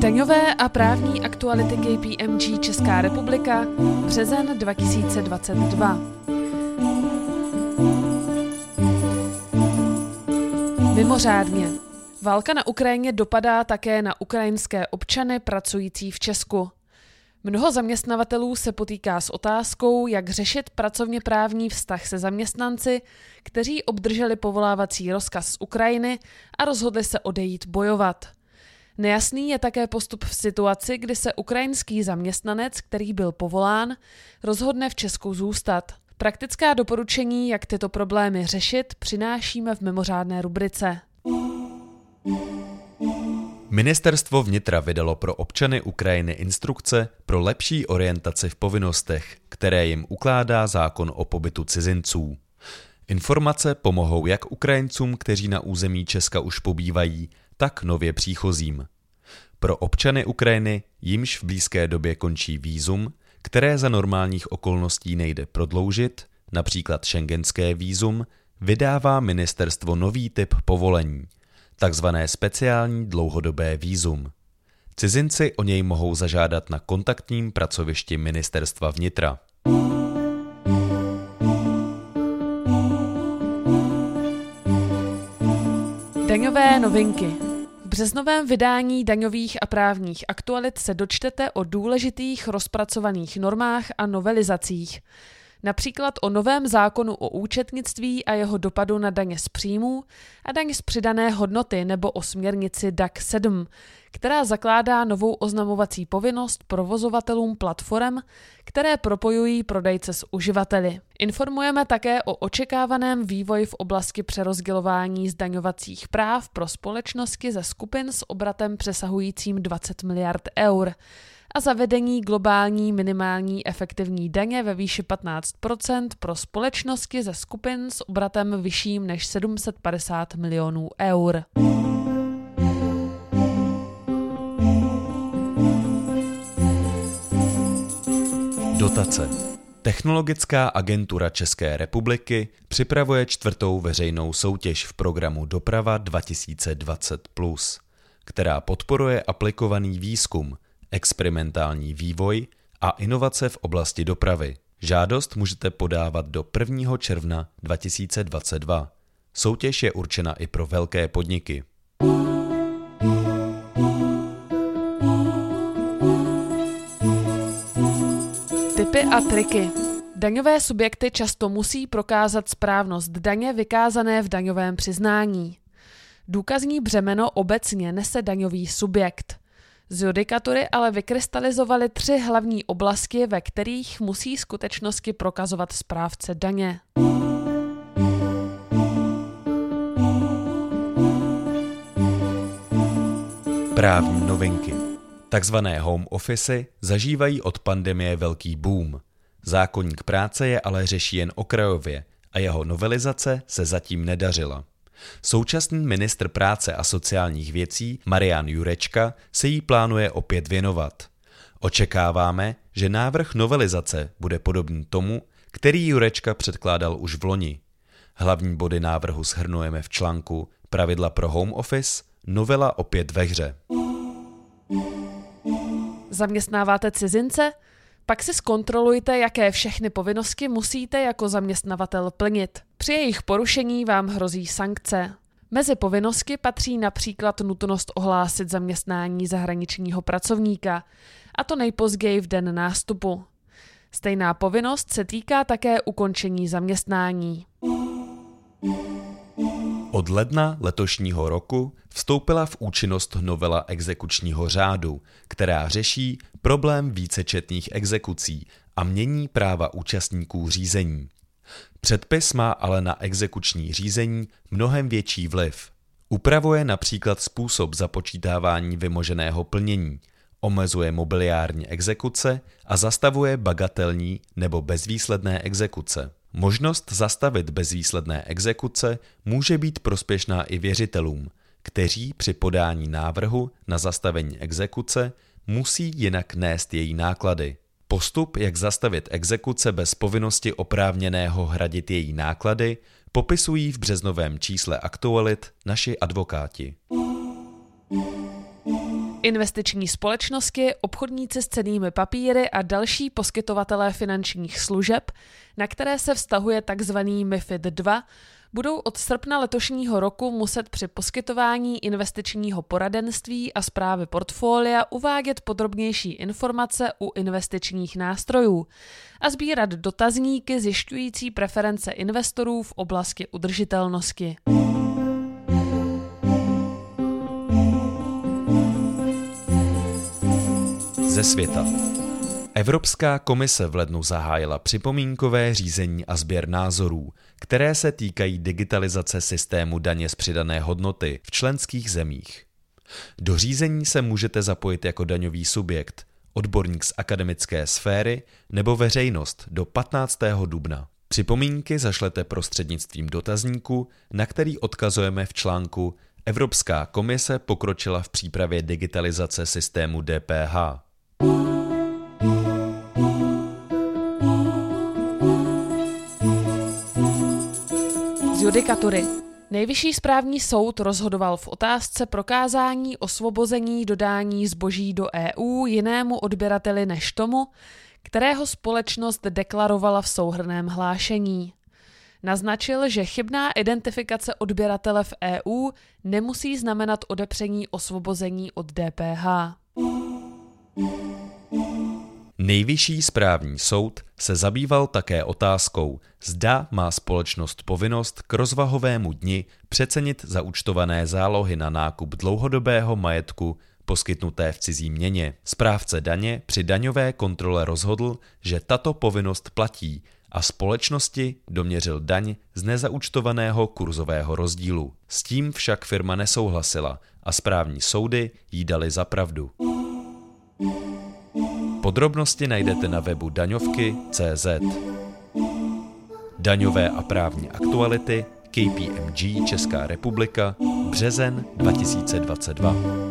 Daňové a právní aktuality KPMG Česká republika, březen 2022. Mimořádně. Válka na Ukrajině dopadá také na ukrajinské občany pracující v Česku. Mnoho zaměstnavatelů se potýká s otázkou, jak řešit pracovně právní vztah se zaměstnanci, kteří obdrželi povolávací rozkaz z Ukrajiny a rozhodli se odejít bojovat. Nejasný je také postup v situaci, kdy se ukrajinský zaměstnanec, který byl povolán, rozhodne v Česku zůstat. Praktická doporučení, jak tyto problémy řešit, přinášíme v mimořádné rubrice. Ministerstvo vnitra vydalo pro občany Ukrajiny instrukce pro lepší orientaci v povinnostech, které jim ukládá zákon o pobytu cizinců. Informace pomohou jak Ukrajincům, kteří na území Česka už pobývají, tak nově příchozím. Pro občany Ukrajiny, jimž v blízké době končí výzum, které za normálních okolností nejde prodloužit, například šengenské výzum, vydává ministerstvo nový typ povolení, takzvané speciální dlouhodobé výzum. Cizinci o něj mohou zažádat na kontaktním pracovišti ministerstva vnitra. Daňové novinky březnovém vydání daňových a právních aktualit se dočtete o důležitých rozpracovaných normách a novelizacích. Například o novém zákonu o účetnictví a jeho dopadu na daně z příjmů a daň z přidané hodnoty nebo o směrnici DAC 7, která zakládá novou oznamovací povinnost provozovatelům platform, které propojují prodejce s uživateli. Informujeme také o očekávaném vývoji v oblasti přerozdělování zdaňovacích práv pro společnosti ze skupin s obratem přesahujícím 20 miliard eur a zavedení globální minimální efektivní daně ve výši 15 pro společnosti ze skupin s obratem vyšším než 750 milionů eur. Dotace. Technologická agentura České republiky připravuje čtvrtou veřejnou soutěž v programu Doprava 2020+, která podporuje aplikovaný výzkum, experimentální vývoj a inovace v oblasti dopravy. Žádost můžete podávat do 1. června 2022. Soutěž je určena i pro velké podniky. Tipy a triky. Daňové subjekty často musí prokázat správnost daně vykázané v daňovém přiznání. Důkazní břemeno obecně nese daňový subjekt. Z judikatury ale vykrystalizovaly tři hlavní oblasti, ve kterých musí skutečnosti prokazovat správce daně. Právní novinky. Takzvané home office zažívají od pandemie velký boom. Zákonník práce je ale řeší jen okrajově a jeho novelizace se zatím nedařila. Současný ministr práce a sociálních věcí Marian Jurečka se jí plánuje opět věnovat. Očekáváme, že návrh novelizace bude podobný tomu, který Jurečka předkládal už v loni. Hlavní body návrhu shrnujeme v článku Pravidla pro home office, novela opět ve hře. Zaměstnáváte cizince? Pak si zkontrolujte, jaké všechny povinnosti musíte jako zaměstnavatel plnit. Při jejich porušení vám hrozí sankce. Mezi povinnosti patří například nutnost ohlásit zaměstnání zahraničního pracovníka, a to nejpozději v den nástupu. Stejná povinnost se týká také ukončení zaměstnání. Od ledna letošního roku vstoupila v účinnost novela exekučního řádu, která řeší problém vícečetných exekucí a mění práva účastníků řízení. Předpis má ale na exekuční řízení mnohem větší vliv. Upravuje například způsob započítávání vymoženého plnění, omezuje mobiliární exekuce a zastavuje bagatelní nebo bezvýsledné exekuce. Možnost zastavit bezvýsledné exekuce může být prospěšná i věřitelům, kteří při podání návrhu na zastavení exekuce musí jinak nést její náklady. Postup, jak zastavit exekuce bez povinnosti oprávněného hradit její náklady, popisují v březnovém čísle aktualit naši advokáti. Investiční společnosti, obchodníci s cenými papíry a další poskytovatelé finančních služeb, na které se vztahuje tzv. MIFID 2, budou od srpna letošního roku muset při poskytování investičního poradenství a zprávy portfolia uvádět podrobnější informace u investičních nástrojů a sbírat dotazníky zjišťující preference investorů v oblasti udržitelnosti. Ze světa. Evropská komise v lednu zahájila připomínkové řízení a sběr názorů, které se týkají digitalizace systému daně z přidané hodnoty v členských zemích. Do řízení se můžete zapojit jako daňový subjekt, odborník z akademické sféry nebo veřejnost do 15. dubna. Připomínky zašlete prostřednictvím dotazníku, na který odkazujeme v článku Evropská komise pokročila v přípravě digitalizace systému DPH. Judikatury. Nejvyšší správní soud rozhodoval v otázce prokázání osvobození dodání zboží do EU jinému odběrateli než tomu, kterého společnost deklarovala v souhrném hlášení. Naznačil, že chybná identifikace odběratele v EU nemusí znamenat odepření osvobození od DPH. Nejvyšší správní soud se zabýval také otázkou, zda má společnost povinnost k rozvahovému dni přecenit zaúčtované zálohy na nákup dlouhodobého majetku poskytnuté v cizí měně. Správce daně při daňové kontrole rozhodl, že tato povinnost platí a společnosti doměřil daň z nezaúčtovaného kurzového rozdílu. S tím však firma nesouhlasila a správní soudy jí dali za pravdu. Podrobnosti najdete na webu daňovky.cz. Daňové a právní aktuality KPMG Česká republika březen 2022.